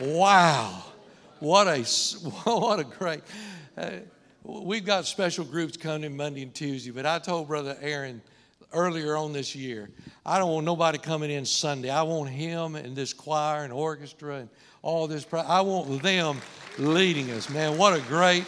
Wow. What a, what a great. Uh, we've got special groups coming Monday and Tuesday, but I told Brother Aaron earlier on this year, I don't want nobody coming in Sunday. I want him and this choir and orchestra and all this. I want them leading us. Man, what a great.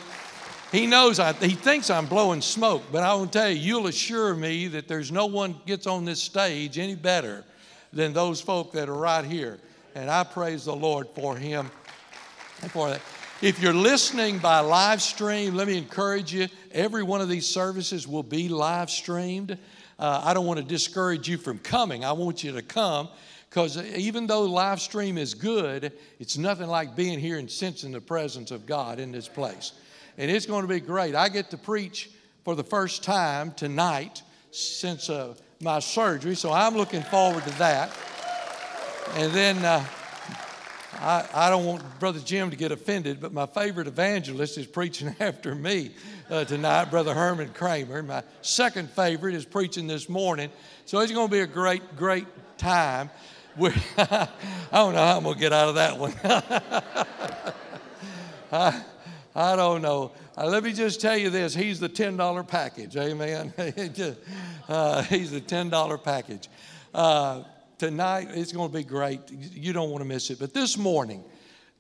He knows I, he thinks I'm blowing smoke, but I will tell you, you'll assure me that there's no one gets on this stage any better than those folk that are right here. And I praise the Lord for him and for that. If you're listening by live stream, let me encourage you. Every one of these services will be live streamed. Uh, I don't want to discourage you from coming. I want you to come because even though live stream is good, it's nothing like being here and sensing the presence of God in this place. And it's going to be great. I get to preach for the first time tonight since uh, my surgery, so I'm looking forward to that. And then uh, I, I, don't want Brother Jim to get offended, but my favorite evangelist is preaching after me uh, tonight, Brother Herman Kramer. My second favorite is preaching this morning. So it's going to be a great, great time. I don't know how I'm going to get out of that one. I, I don't know. Uh, let me just tell you this He's the $10 package. Amen. uh, he's the $10 package. Uh, tonight, it's going to be great. You don't want to miss it. But this morning,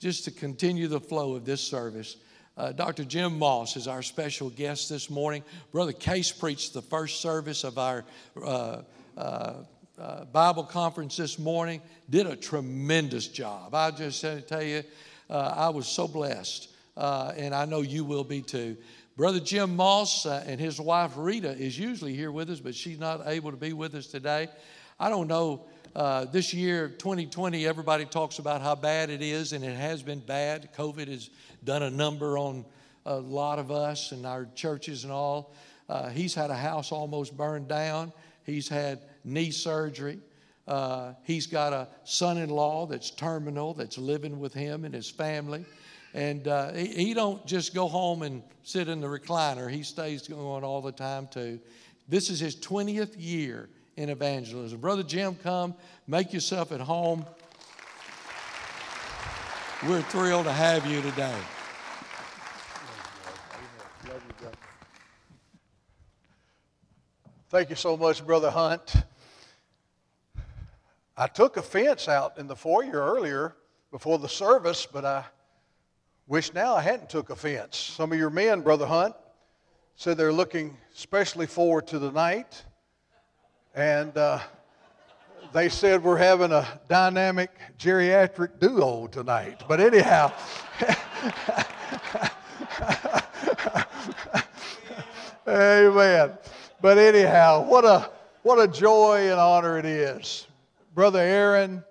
just to continue the flow of this service, uh, Dr. Jim Moss is our special guest this morning. Brother Case preached the first service of our uh, uh, uh, Bible conference this morning. Did a tremendous job. I just had to tell you, uh, I was so blessed, uh, and I know you will be too. Brother Jim Moss and his wife Rita is usually here with us, but she's not able to be with us today. I don't know. Uh, this year, 2020, everybody talks about how bad it is, and it has been bad. COVID has done a number on a lot of us and our churches and all. Uh, he's had a house almost burned down. He's had knee surgery. Uh, he's got a son in law that's terminal that's living with him and his family. And uh, he, he, don't just go home and sit in the recliner. He stays going all the time too. This is his 20th year in evangelism. Brother Jim, come, make yourself at home. We're thrilled to have you today. Thank you so much, Brother Hunt. I took offense out in the foyer earlier before the service, but I wish now I hadn't took offense. Some of your men, Brother Hunt, said they're looking especially forward to the night, and uh, they said we're having a dynamic geriatric duo tonight. But anyhow. Amen. But anyhow, what a what a joy and honor it is. Brother Aaron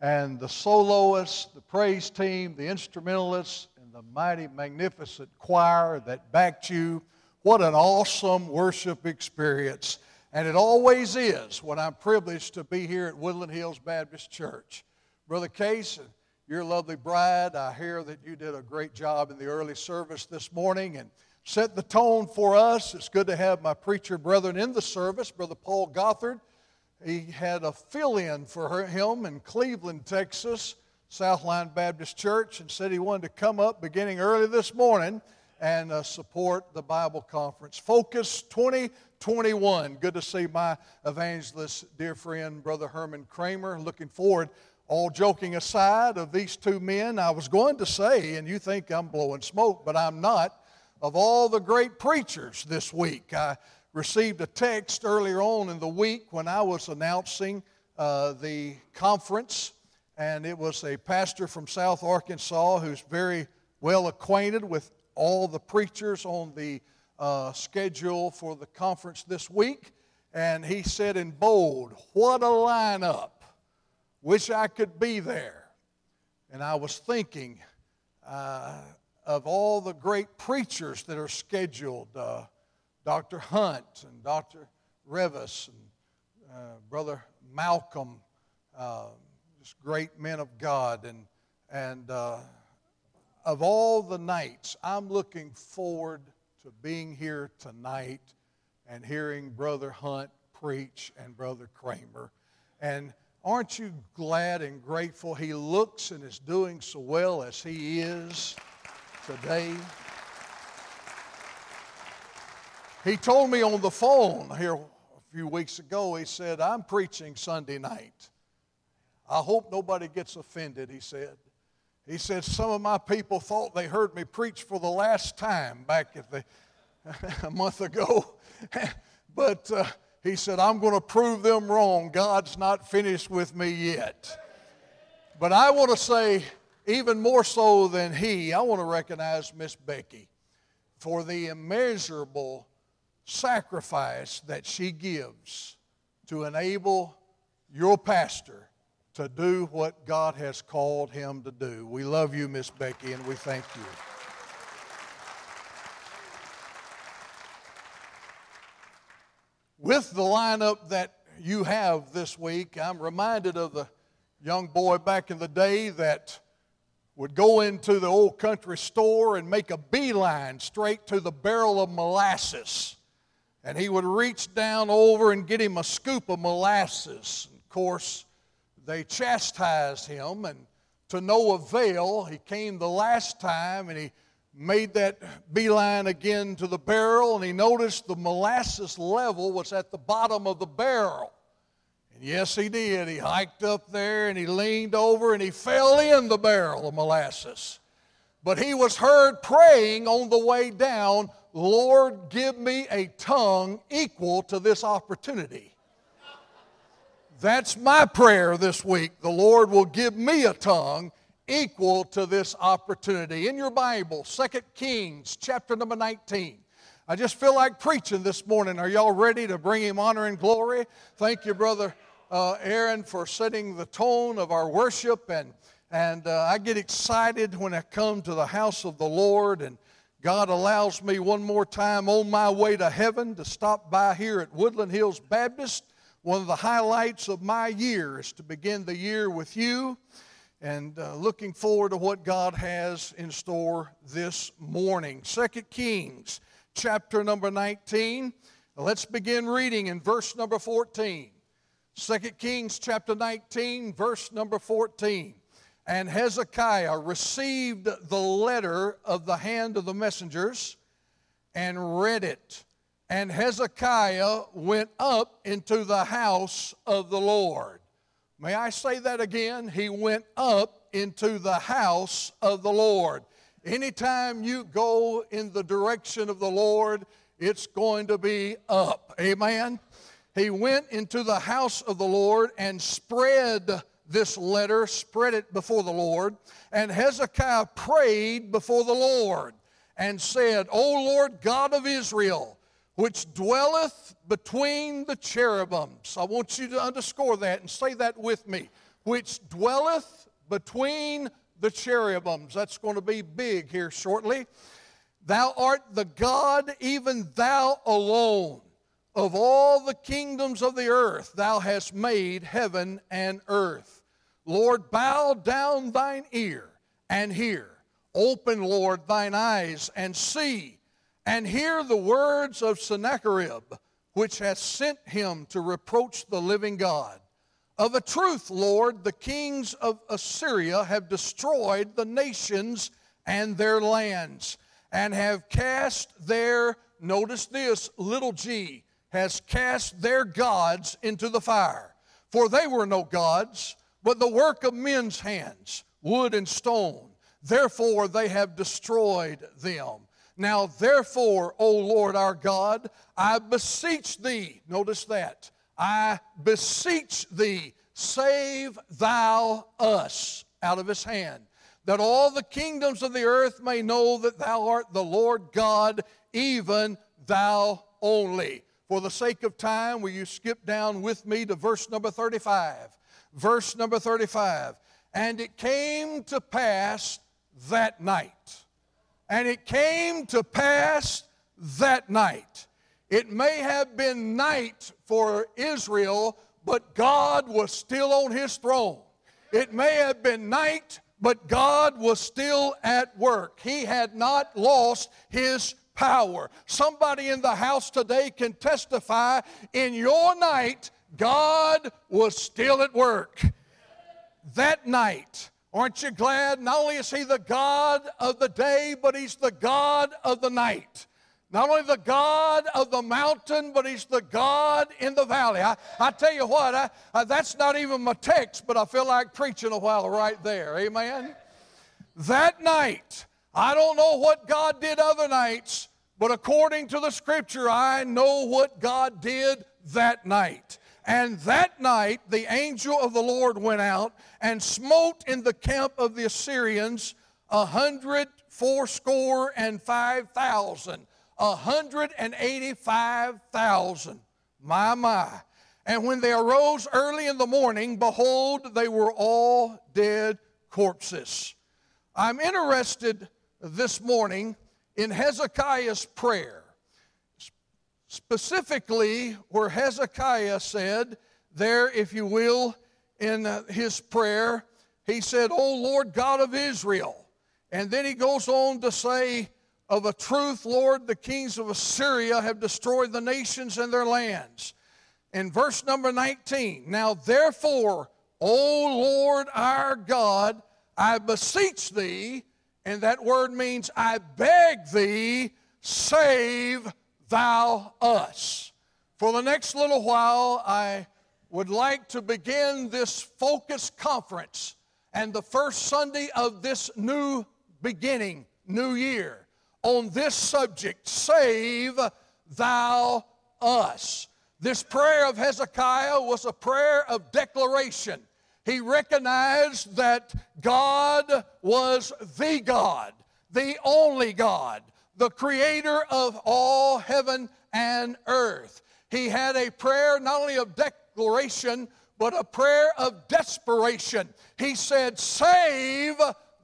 and the soloists, the praise team, the instrumentalists, and the mighty, magnificent choir that backed you. What an awesome worship experience. And it always is when I'm privileged to be here at Woodland Hills Baptist Church. Brother Case, your lovely bride, I hear that you did a great job in the early service this morning. And set the tone for us. It's good to have my preacher brethren in the service, Brother Paul Gothard. He had a fill in for him in Cleveland, Texas, Southline Baptist Church, and said he wanted to come up beginning early this morning and uh, support the Bible conference. Focus 2021. Good to see my evangelist, dear friend, Brother Herman Kramer. Looking forward. All joking aside of these two men, I was going to say, and you think I'm blowing smoke, but I'm not of all the great preachers this week. I received a text earlier on in the week when I was announcing uh, the conference, and it was a pastor from South Arkansas who's very well acquainted with all the preachers on the uh, schedule for the conference this week. And he said in bold, What a lineup! Wish I could be there. And I was thinking, uh, of all the great preachers that are scheduled uh, Dr. Hunt and Dr. Revis and uh, Brother Malcolm, uh, just great men of God. And, and uh, of all the nights, I'm looking forward to being here tonight and hearing Brother Hunt preach and Brother Kramer. And aren't you glad and grateful he looks and is doing so well as he is today? He told me on the phone here a few weeks ago, he said, I'm preaching Sunday night. I hope nobody gets offended, he said. He said, Some of my people thought they heard me preach for the last time back at the, a month ago. but uh, he said, I'm going to prove them wrong. God's not finished with me yet. But I want to say, even more so than he, I want to recognize Miss Becky for the immeasurable sacrifice that she gives to enable your pastor to do what God has called him to do. We love you, Miss Becky, and we thank you. With the lineup that you have this week, I'm reminded of the young boy back in the day that would go into the old country store and make a beeline straight to the barrel of molasses. And he would reach down over and get him a scoop of molasses. Of course, they chastised him, and to no avail. He came the last time and he made that beeline again to the barrel, and he noticed the molasses level was at the bottom of the barrel. And yes, he did. He hiked up there and he leaned over and he fell in the barrel of molasses. But he was heard praying on the way down, Lord, give me a tongue equal to this opportunity. That's my prayer this week. The Lord will give me a tongue equal to this opportunity. In your Bible, 2 Kings, chapter number 19. I just feel like preaching this morning. Are y'all ready to bring him honor and glory? Thank you, Brother uh, Aaron, for setting the tone of our worship. And, and uh, I get excited when I come to the house of the Lord. And God allows me one more time on my way to heaven to stop by here at Woodland Hills Baptist one of the highlights of my year is to begin the year with you and uh, looking forward to what God has in store this morning. Second Kings, chapter number 19. Let's begin reading in verse number 14. Second Kings, chapter 19, verse number 14. And Hezekiah received the letter of the hand of the messengers and read it and Hezekiah went up into the house of the Lord. May I say that again? He went up into the house of the Lord. Anytime you go in the direction of the Lord, it's going to be up. Amen? He went into the house of the Lord and spread this letter, spread it before the Lord. And Hezekiah prayed before the Lord and said, O Lord God of Israel, which dwelleth between the cherubims. I want you to underscore that and say that with me. Which dwelleth between the cherubims. That's going to be big here shortly. Thou art the God, even thou alone. Of all the kingdoms of the earth, thou hast made heaven and earth. Lord, bow down thine ear and hear. Open, Lord, thine eyes and see and hear the words of Sennacherib, which hath sent him to reproach the living God. Of a truth, Lord, the kings of Assyria have destroyed the nations and their lands, and have cast their, notice this, little g, has cast their gods into the fire. For they were no gods, but the work of men's hands, wood and stone. Therefore they have destroyed them. Now, therefore, O Lord our God, I beseech thee, notice that, I beseech thee, save thou us out of his hand, that all the kingdoms of the earth may know that thou art the Lord God, even thou only. For the sake of time, will you skip down with me to verse number 35? Verse number 35. And it came to pass that night and it came to pass that night. It may have been night for Israel, but God was still on his throne. It may have been night, but God was still at work. He had not lost his power. Somebody in the house today can testify in your night, God was still at work. That night, aren't you glad? Not only is He the God of the day, but He's the God of the night. Not only the God of the mountain, but He's the God in the valley. I, I tell you what, I, I, that's not even my text, but I feel like preaching a while right there. Amen? That night, I don't know what God did other nights, but according to the scripture, I know what God did that night. And that night, the angel of the Lord went out and smote in the camp of the Assyrians a hundred fourscore and five thousand. A hundred and eighty-five thousand. My, my. And when they arose early in the morning, behold, they were all dead corpses. I'm interested this morning in Hezekiah's prayer. Specifically, where Hezekiah said, there, if you will, in uh, his prayer, he said, O Lord God of Israel. And then he goes on to say, Of a truth, Lord, the kings of Assyria have destroyed the nations and their lands. In verse number 19, now therefore, O Lord our God, I beseech thee, and that word means, I beg thee, save thou us. For the next little while, I would like to begin this focus conference and the first Sunday of this new beginning, new year, on this subject Save thou us. This prayer of Hezekiah was a prayer of declaration. He recognized that God was the God, the only God, the creator of all heaven and earth. He had a prayer not only of declaration, but a prayer of desperation. He said, Save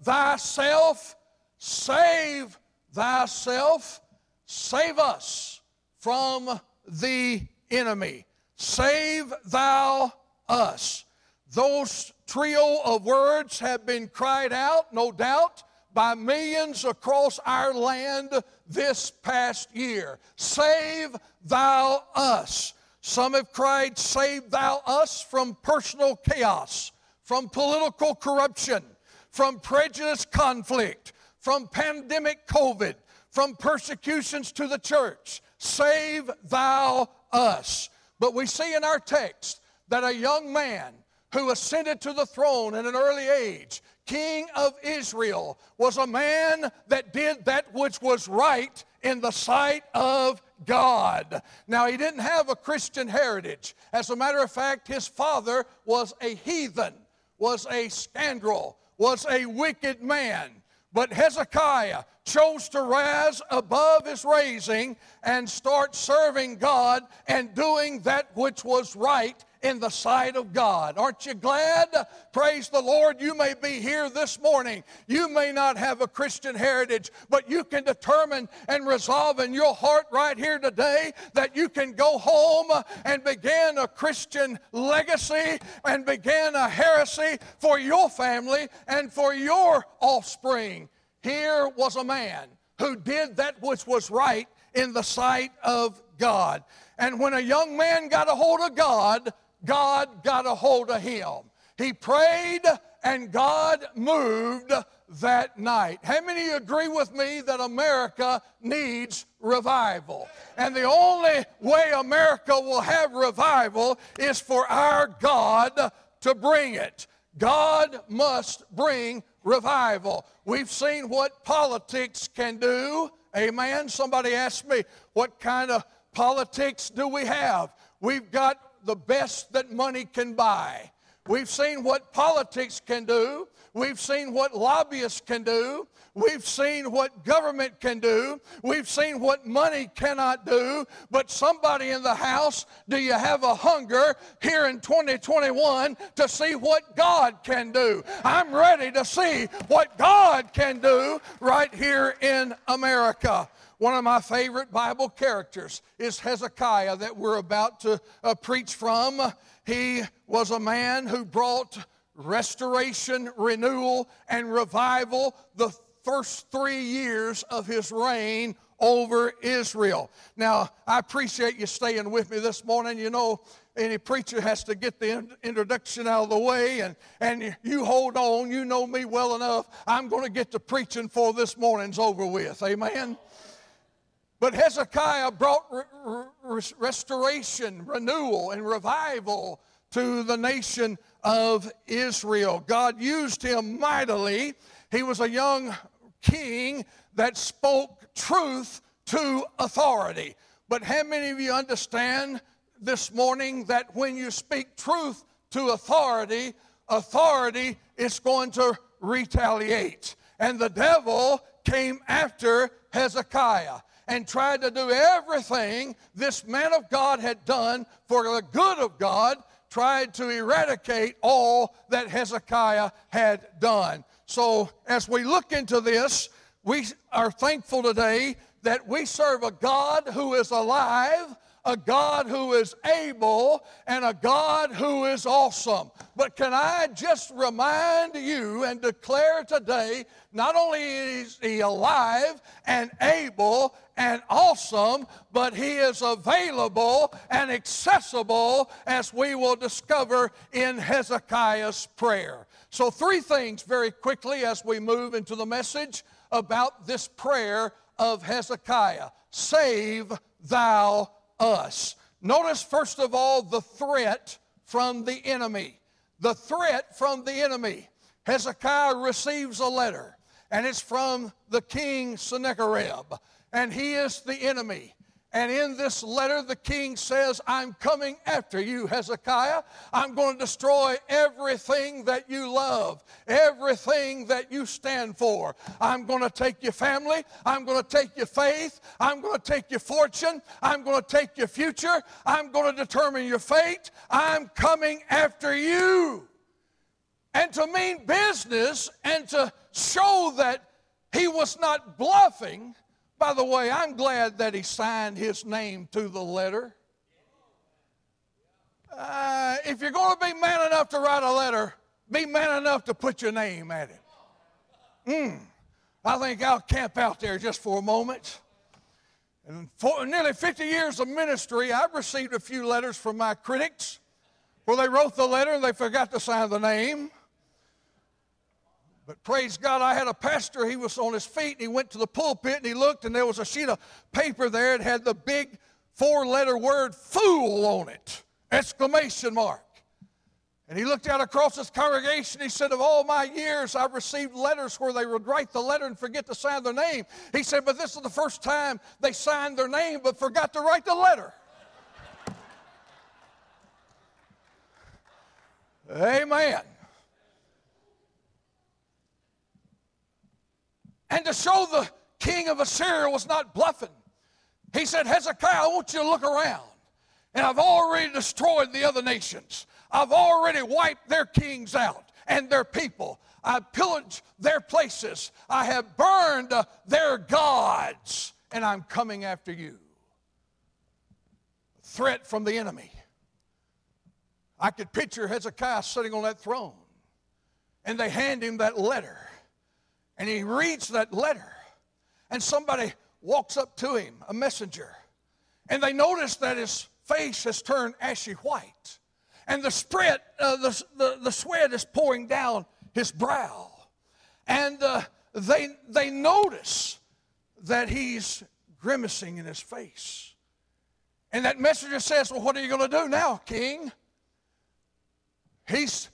thyself, save thyself, save us from the enemy. Save thou us. Those trio of words have been cried out, no doubt, by millions across our land this past year. Save thou us. Some have cried, Save thou us from personal chaos, from political corruption, from prejudice conflict, from pandemic COVID, from persecutions to the church. Save thou us. But we see in our text that a young man who ascended to the throne at an early age, King of Israel, was a man that did that which was right in the sight of God. Now, he didn't have a Christian heritage. As a matter of fact, his father was a heathen, was a scoundrel, was a wicked man. But Hezekiah chose to rise above his raising and start serving God and doing that which was right in the sight of God. Aren't you glad? Praise the Lord. You may be here this morning. You may not have a Christian heritage, but you can determine and resolve in your heart right here today that you can go home and begin a Christian legacy and begin a heresy for your family and for your offspring. Here was a man who did that which was right in the sight of God. And when a young man got a hold of God, God got a hold of him. He prayed and God moved that night. How many agree with me that America needs revival? And the only way America will have revival is for our God to bring it. God must bring revival. We've seen what politics can do. Amen. Somebody asked me, what kind of politics do we have? We've got the best that money can buy. We've seen what politics can do. We've seen what lobbyists can do. We've seen what government can do. We've seen what money cannot do. But somebody in the house, do you have a hunger here in 2021 to see what God can do? I'm ready to see what God can do right here in America. One of my favorite Bible characters is Hezekiah that we're about to uh, preach from. He was a man who brought restoration, renewal, and revival the first three years of his reign over Israel. Now, I appreciate you staying with me this morning. You know, any preacher has to get the introduction out of the way, and, and you hold on. You know me well enough. I'm going to get to preaching for this morning's over with. Amen. But Hezekiah brought re- restoration, renewal, and revival to the nation of Israel. God used him mightily. He was a young king that spoke truth to authority. But how many of you understand this morning that when you speak truth to authority, authority is going to retaliate? And the devil came after Hezekiah and tried to do everything this man of God had done for the good of God, tried to eradicate all that Hezekiah had done. So, as we look into this, we are thankful today that we serve a God who is alive, a God who is able, and a God who is awesome. But can I just remind you and declare today not only is He alive and able and awesome, but He is available and accessible as we will discover in Hezekiah's prayer. So, three things very quickly as we move into the message about this prayer of Hezekiah Save thou us. Notice, first of all, the threat from the enemy. The threat from the enemy. Hezekiah receives a letter, and it's from the king Sennacherib, and he is the enemy. And in this letter, the king says, I'm coming after you, Hezekiah. I'm going to destroy everything that you love, everything that you stand for. I'm going to take your family. I'm going to take your faith. I'm going to take your fortune. I'm going to take your future. I'm going to determine your fate. I'm coming after you. And to mean business and to show that he was not bluffing by the way, I'm glad that he signed his name to the letter. Uh, if you're going to be man enough to write a letter, be man enough to put your name at it. Mm, I think I'll camp out there just for a moment. And for nearly 50 years of ministry, I've received a few letters from my critics where they wrote the letter and they forgot to sign the name. But praise God, I had a pastor, he was on his feet and he went to the pulpit and he looked and there was a sheet of paper there. It had the big four letter word fool on it, exclamation mark. And he looked out across his congregation. He said, Of all my years, I've received letters where they would write the letter and forget to sign their name. He said, But this is the first time they signed their name but forgot to write the letter. Amen. And to show the king of Assyria was not bluffing, he said, Hezekiah, I want you to look around. And I've already destroyed the other nations. I've already wiped their kings out and their people. I've pillaged their places. I have burned uh, their gods. And I'm coming after you. Threat from the enemy. I could picture Hezekiah sitting on that throne. And they hand him that letter. And he reads that letter, and somebody walks up to him, a messenger, and they notice that his face has turned ashy white, and the spread, uh, the, the, the sweat is pouring down his brow, and uh, they they notice that he's grimacing in his face, and that messenger says, "Well, what are you going to do now, King? He's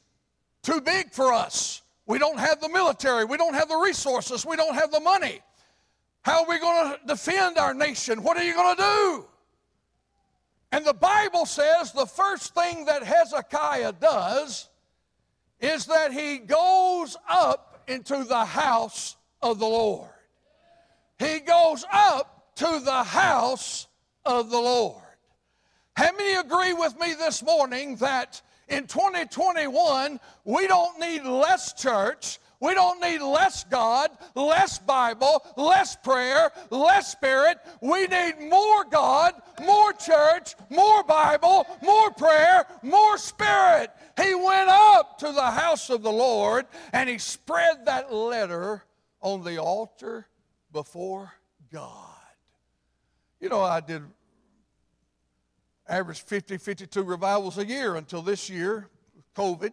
too big for us." We don't have the military. We don't have the resources. We don't have the money. How are we going to defend our nation? What are you going to do? And the Bible says the first thing that Hezekiah does is that he goes up into the house of the Lord. He goes up to the house of the Lord. How many agree with me this morning that in 2021, we don't need less church. We don't need less God, less Bible, less prayer, less Spirit. We need more God, more church, more Bible, more prayer, more Spirit. He went up to the house of the Lord and he spread that letter on the altar before God. You know, I did average 50, 52 revivals a year until this year, COVID.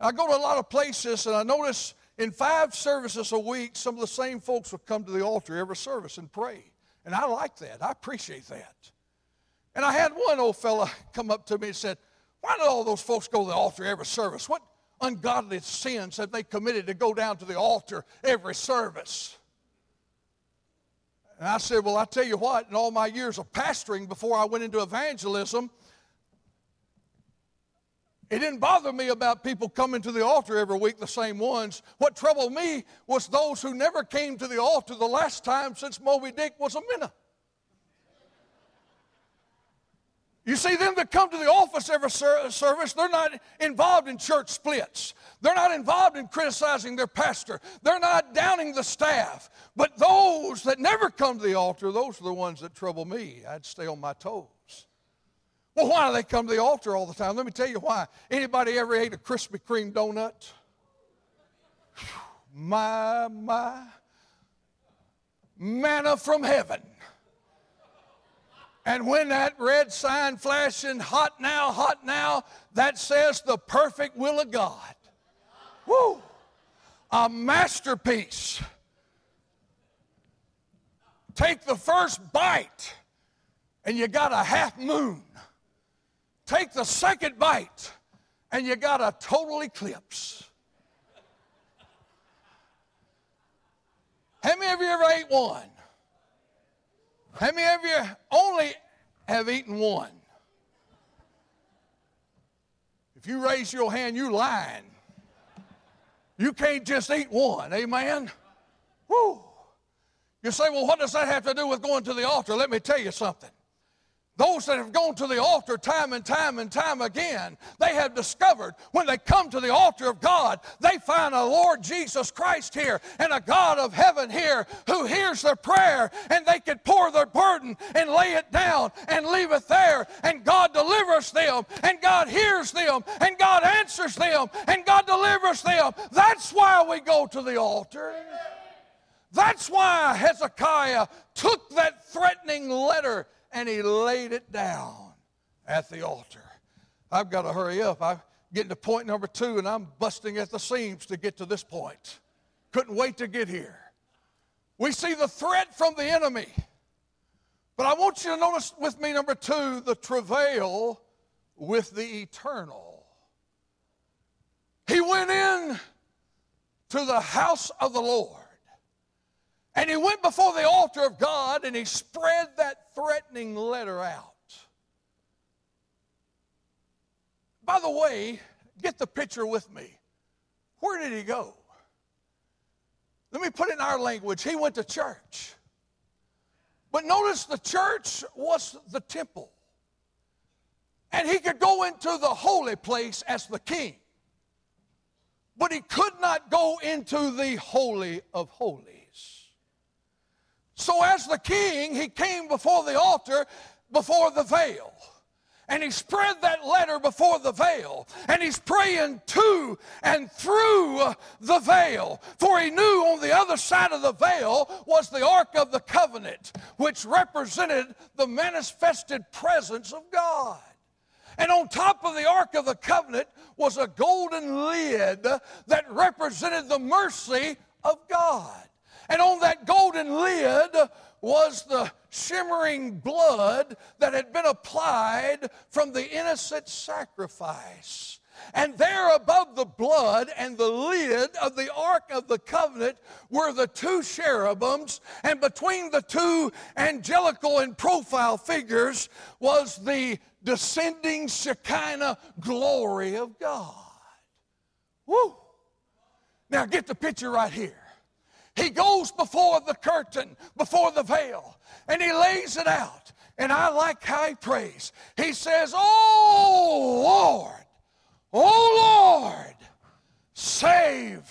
I go to a lot of places and I notice in five services a week, some of the same folks will come to the altar every service and pray. And I like that. I appreciate that. And I had one old fella come up to me and said, Why do all those folks go to the altar every service? What ungodly sins have they committed to go down to the altar every service? And I said, Well, I tell you what, in all my years of pastoring before I went into evangelism, it didn't bother me about people coming to the altar every week, the same ones. What troubled me was those who never came to the altar the last time since Moby Dick was a minute. You see, them that come to the office every service, they're not involved in church splits. They're not involved in criticizing their pastor. They're not downing the staff. But those that never come to the altar, those are the ones that trouble me. I'd stay on my toes. Well, why do they come to the altar all the time? Let me tell you why. Anybody ever ate a Krispy Kreme donut? My, my. Manna from heaven. And when that red sign flashing, hot now, hot now, that says the perfect will of God. Woo! A masterpiece. Take the first bite, and you got a half moon. Take the second bite, and you got a total eclipse. How many of you ever ate one? How many of you only have eaten one? If you raise your hand, you lying. You can't just eat one, amen? Woo! You say, well, what does that have to do with going to the altar? Let me tell you something. Those that have gone to the altar time and time and time again, they have discovered when they come to the altar of God, they find a Lord Jesus Christ here and a God of heaven here who hears their prayer and they can pour their burden and lay it down and leave it there and God delivers them and God hears them and God answers them and God delivers them. That's why we go to the altar. That's why Hezekiah took that threatening letter and he laid it down at the altar. I've got to hurry up. I'm getting to point number two, and I'm busting at the seams to get to this point. Couldn't wait to get here. We see the threat from the enemy. But I want you to notice with me, number two, the travail with the eternal. He went in to the house of the Lord. And he went before the altar of God and he spread that threatening letter out. By the way, get the picture with me. Where did he go? Let me put it in our language. He went to church. But notice the church was the temple. And he could go into the holy place as the king. But he could not go into the holy of holies. So, as the king, he came before the altar, before the veil. And he spread that letter before the veil. And he's praying to and through the veil. For he knew on the other side of the veil was the Ark of the Covenant, which represented the manifested presence of God. And on top of the Ark of the Covenant was a golden lid that represented the mercy of God. And on that golden lid was the shimmering blood that had been applied from the innocent sacrifice. And there above the blood and the lid of the Ark of the Covenant were the two cherubims, and between the two angelical and profile figures was the descending Shekinah glory of God. Woo! Now get the picture right here. He goes before the curtain, before the veil, and he lays it out. And I like how he prays. He says, Oh Lord, oh Lord, save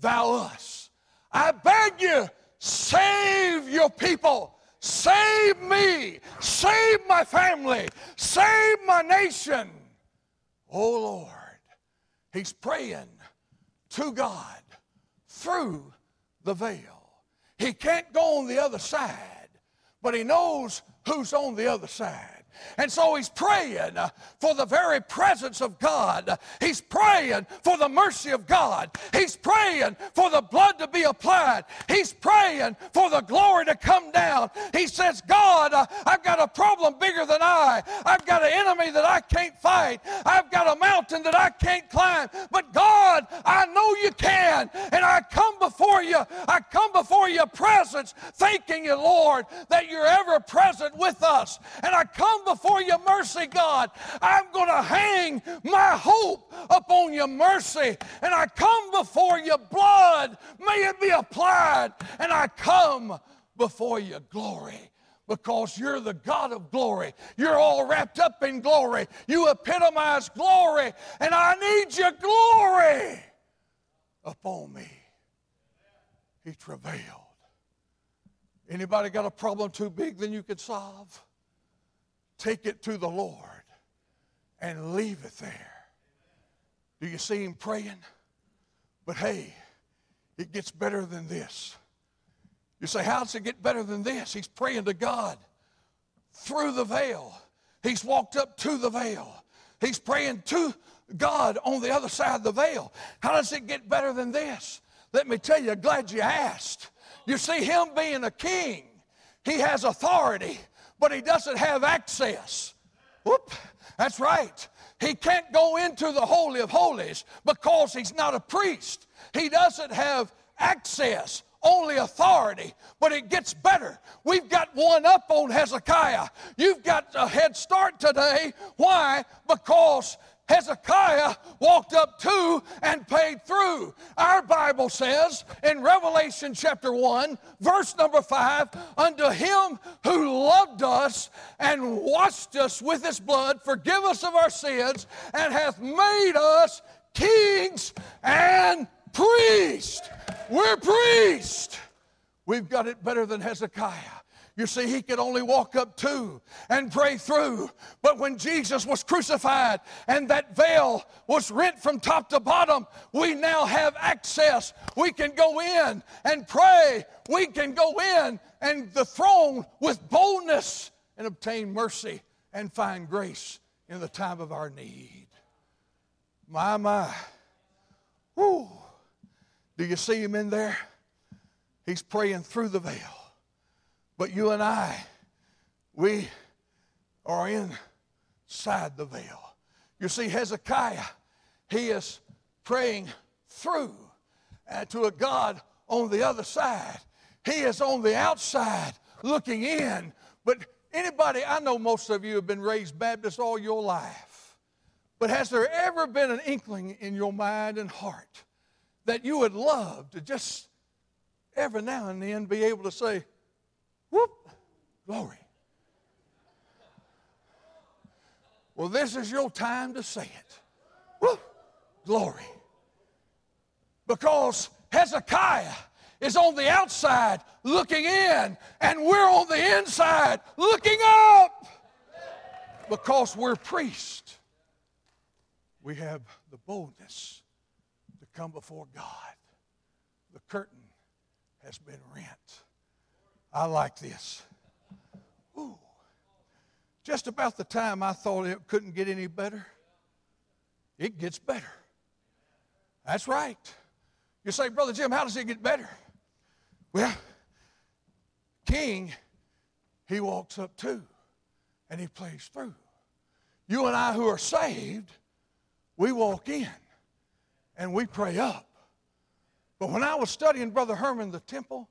thou us. I beg you, save your people. Save me. Save my family. Save my nation. Oh Lord. He's praying to God through the veil. He can't go on the other side but he knows who's on the other side. And so he's praying for the very presence of God. He's praying for the mercy of God. He's praying for the blood to be applied. He's praying for the glory to come down. He says, God, uh, I've got a problem bigger than I. I've got an enemy that I can't fight. I've got a mountain that I can't climb. But God, I know you can. And I come before you. I come before your presence, thanking you, Lord, that you're ever present with us. And I come before your mercy, God. I'm going to hang my hope upon your mercy. And I come before your blood. May it be applied. And I come before your glory because you're the God of glory. You're all wrapped up in glory. You epitomize glory, and I need your glory upon me. He travailed. Anybody got a problem too big than you could solve? Take it to the Lord and leave it there. Do you see him praying? But hey, it gets better than this. You say, how does it get better than this? He's praying to God through the veil. He's walked up to the veil. He's praying to God on the other side of the veil. How does it get better than this? Let me tell you, glad you asked. You see, him being a king, he has authority but he doesn't have access. Whoop, that's right. He can't go into the Holy of Holies because he's not a priest. He doesn't have access only authority, but it gets better. We've got one up on Hezekiah. You've got a head start today. Why? Because Hezekiah walked up to and paid through. Our Bible says in Revelation chapter 1, verse number 5, unto him who loved us and washed us with his blood, forgive us of our sins, and hath made us kings and priests. We're priests. We've got it better than Hezekiah. You see, he could only walk up to and pray through. But when Jesus was crucified and that veil was rent from top to bottom, we now have access. We can go in and pray. We can go in and the throne with boldness and obtain mercy and find grace in the time of our need. My, my. Whoo. Do you see him in there? He's praying through the veil. But you and I, we are inside the veil. You see, Hezekiah, he is praying through uh, to a God on the other side. He is on the outside looking in. But anybody, I know most of you have been raised Baptist all your life. But has there ever been an inkling in your mind and heart that you would love to just every now and then be able to say, Whoop, glory. Well, this is your time to say it. Whoop, glory. Because Hezekiah is on the outside looking in, and we're on the inside looking up. Because we're priests, we have the boldness to come before God. The curtain has been rent. I like this. Ooh. Just about the time I thought it couldn't get any better, it gets better. That's right. You say, Brother Jim, how does it get better? Well, King, he walks up too and he plays through. You and I who are saved, we walk in and we pray up. But when I was studying Brother Herman the temple,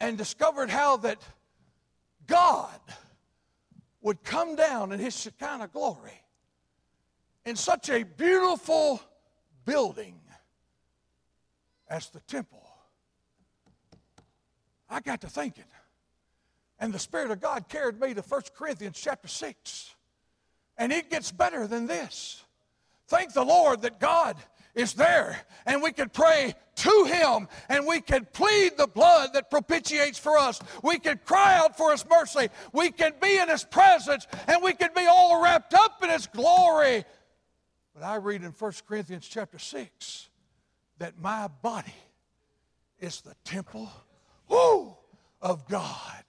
and discovered how that God would come down in his Shekinah glory in such a beautiful building as the temple. I got to thinking, and the Spirit of God carried me to 1 Corinthians chapter 6. And it gets better than this. Thank the Lord that God is there and we could pray to him and we could plead the blood that propitiates for us. We could cry out for his mercy. We could be in his presence and we could be all wrapped up in his glory. But I read in 1 Corinthians chapter 6 that my body is the temple whoo, of God.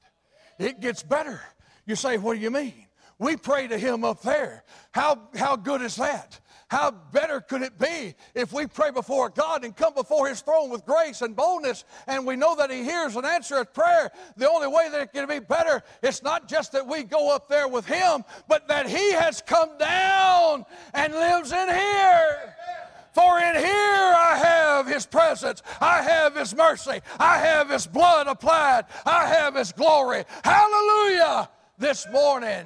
It gets better. You say, What do you mean? We pray to Him up there. How, how good is that? How better could it be if we pray before God and come before His throne with grace and boldness and we know that He hears and answers prayer? The only way that it can be better, it's not just that we go up there with Him, but that He has come down and lives in here. For in here I have His presence, I have His mercy, I have His blood applied, I have His glory. Hallelujah! This morning,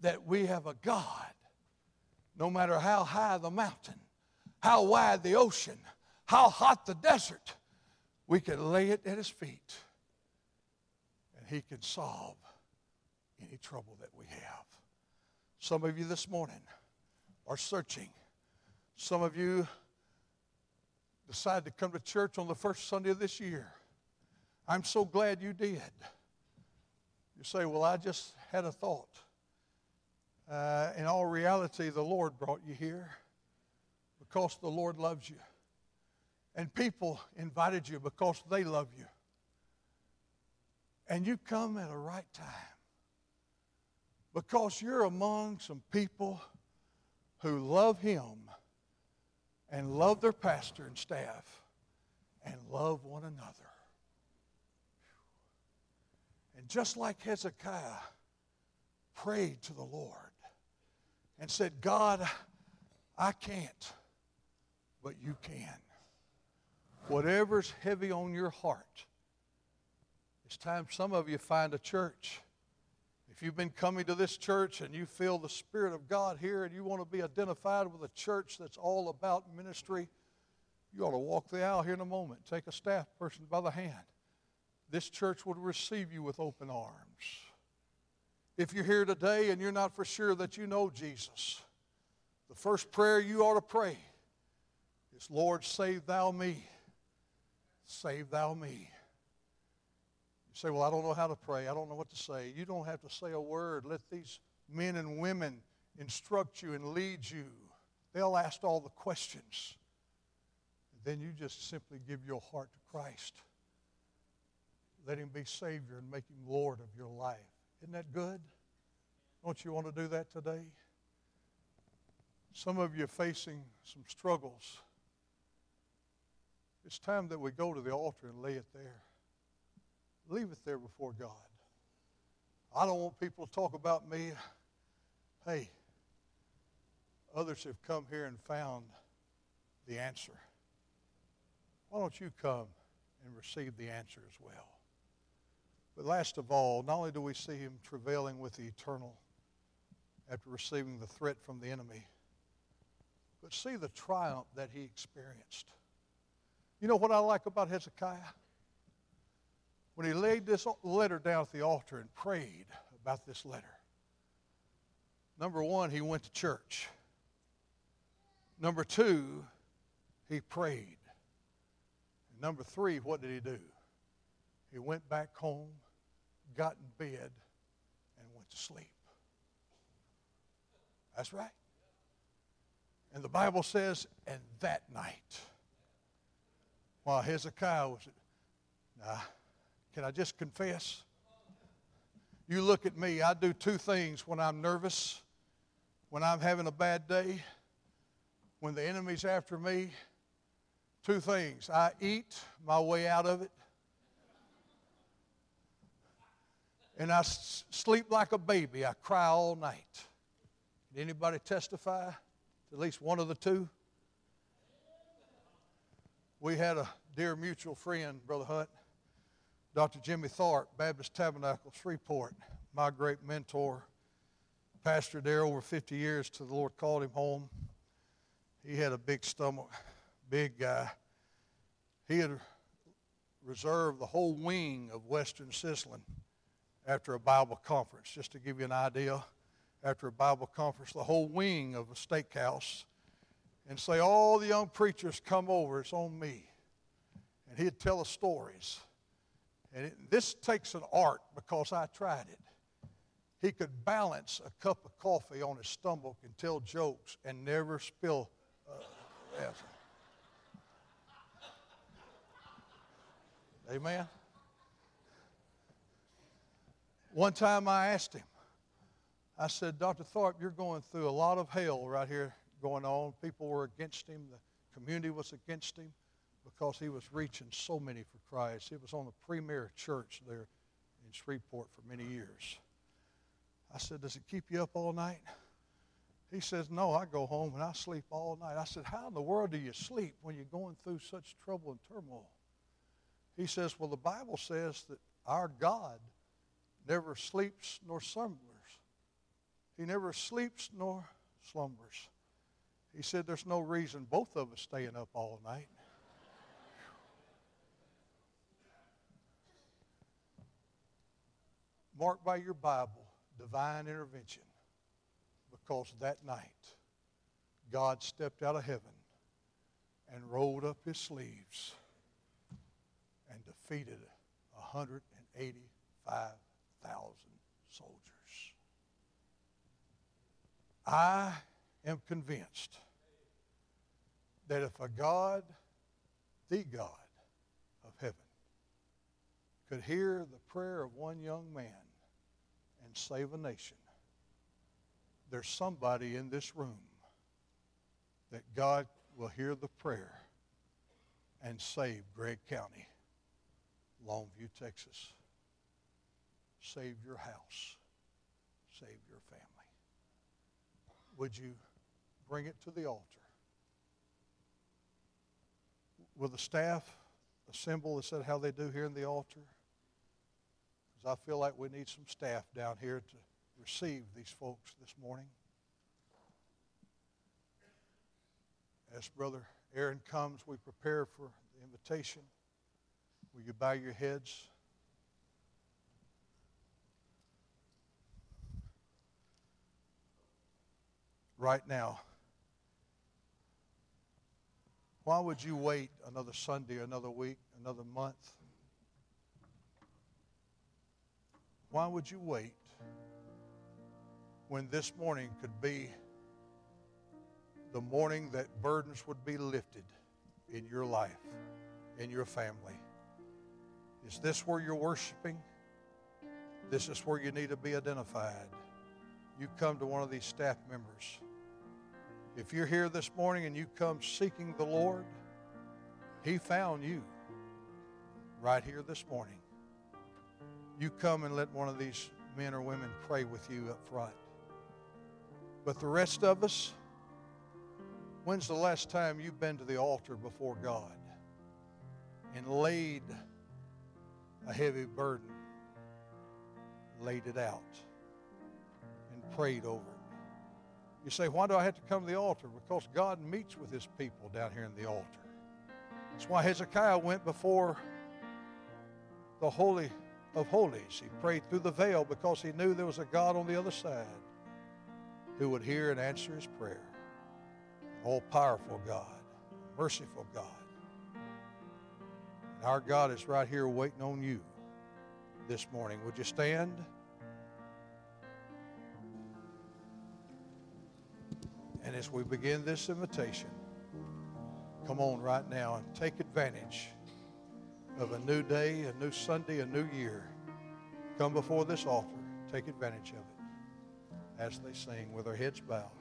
that we have a God no matter how high the mountain, how wide the ocean, how hot the desert, we can lay it at his feet and he can solve any trouble that we have. Some of you this morning are searching. Some of you decided to come to church on the first Sunday of this year. I'm so glad you did. You say, Well, I just had a thought. Uh, in all reality, the Lord brought you here because the Lord loves you. And people invited you because they love you. And you come at a right time because you're among some people who love Him and love their pastor and staff and love one another. And just like Hezekiah prayed to the Lord, and said, God, I can't, but you can. Whatever's heavy on your heart, it's time some of you find a church. If you've been coming to this church and you feel the Spirit of God here and you want to be identified with a church that's all about ministry, you ought to walk the aisle here in a moment. Take a staff person by the hand. This church would receive you with open arms. If you're here today and you're not for sure that you know Jesus, the first prayer you ought to pray is, Lord, save thou me. Save thou me. You say, Well, I don't know how to pray. I don't know what to say. You don't have to say a word. Let these men and women instruct you and lead you. They'll ask all the questions. And then you just simply give your heart to Christ. Let him be Savior and make him Lord of your life. Isn't that good? Don't you want to do that today? Some of you are facing some struggles. It's time that we go to the altar and lay it there. Leave it there before God. I don't want people to talk about me. Hey, others have come here and found the answer. Why don't you come and receive the answer as well? But last of all, not only do we see him travailing with the eternal after receiving the threat from the enemy, but see the triumph that he experienced. You know what I like about Hezekiah? When he laid this letter down at the altar and prayed about this letter, number one, he went to church. Number two, he prayed. And number three, what did he do? He went back home got in bed and went to sleep. That's right. And the Bible says, and that night, while Hezekiah was, now, can I just confess? You look at me, I do two things when I'm nervous, when I'm having a bad day, when the enemy's after me. Two things. I eat my way out of it, and I sleep like a baby. I cry all night. Did anybody testify? At least one of the two? We had a dear mutual friend, Brother Hunt, Dr. Jimmy Tharpe, Baptist Tabernacle, Shreveport, my great mentor, pastored there over 50 years till the Lord called him home. He had a big stomach, big guy. He had reserved the whole wing of Western Sizzlin after a Bible conference. Just to give you an idea, after a Bible conference, the whole wing of a steakhouse, and say, All the young preachers come over, it's on me. And he'd tell us stories. And it, this takes an art because I tried it. He could balance a cup of coffee on his stomach and tell jokes and never spill. Uh. Amen. One time I asked him, I said, Dr. Tharpe, you're going through a lot of hell right here going on. People were against him, the community was against him because he was reaching so many for Christ. He was on the premier church there in Shreveport for many years. I said, Does it keep you up all night? He says, No, I go home and I sleep all night. I said, How in the world do you sleep when you're going through such trouble and turmoil? He says, Well, the Bible says that our God never sleeps nor slumbers. He never sleeps nor slumbers. He said, There's no reason both of us staying up all night. Mark by your Bible divine intervention because that night God stepped out of heaven and rolled up his sleeves and defeated 185,000 soldiers. I am convinced that if a God, the God of heaven, could hear the prayer of one young man and save a nation, there's somebody in this room that God will hear the prayer and save Gregg County, Longview, Texas. Save your house. Save your family. Would you bring it to the altar? Will the staff assemble and said how they do here in the altar? Because I feel like we need some staff down here to receive these folks this morning. As Brother Aaron comes, we prepare for the invitation. Will you bow your heads? Right now, why would you wait another Sunday, another week, another month? Why would you wait when this morning could be the morning that burdens would be lifted in your life, in your family? Is this where you're worshiping? This is where you need to be identified. You come to one of these staff members. If you're here this morning and you come seeking the Lord, He found you right here this morning you come and let one of these men or women pray with you up front. But the rest of us, when's the last time you've been to the altar before God and laid a heavy burden, laid it out, and prayed over it? You say, why do I have to come to the altar? Because God meets with his people down here in the altar. That's why Hezekiah went before the holy of holies. He prayed through the veil because he knew there was a God on the other side who would hear and answer his prayer. All powerful God, merciful God. And our God is right here waiting on you this morning. Would you stand? As we begin this invitation, come on right now and take advantage of a new day, a new Sunday, a new year. Come before this altar. Take advantage of it as they sing with their heads bowed.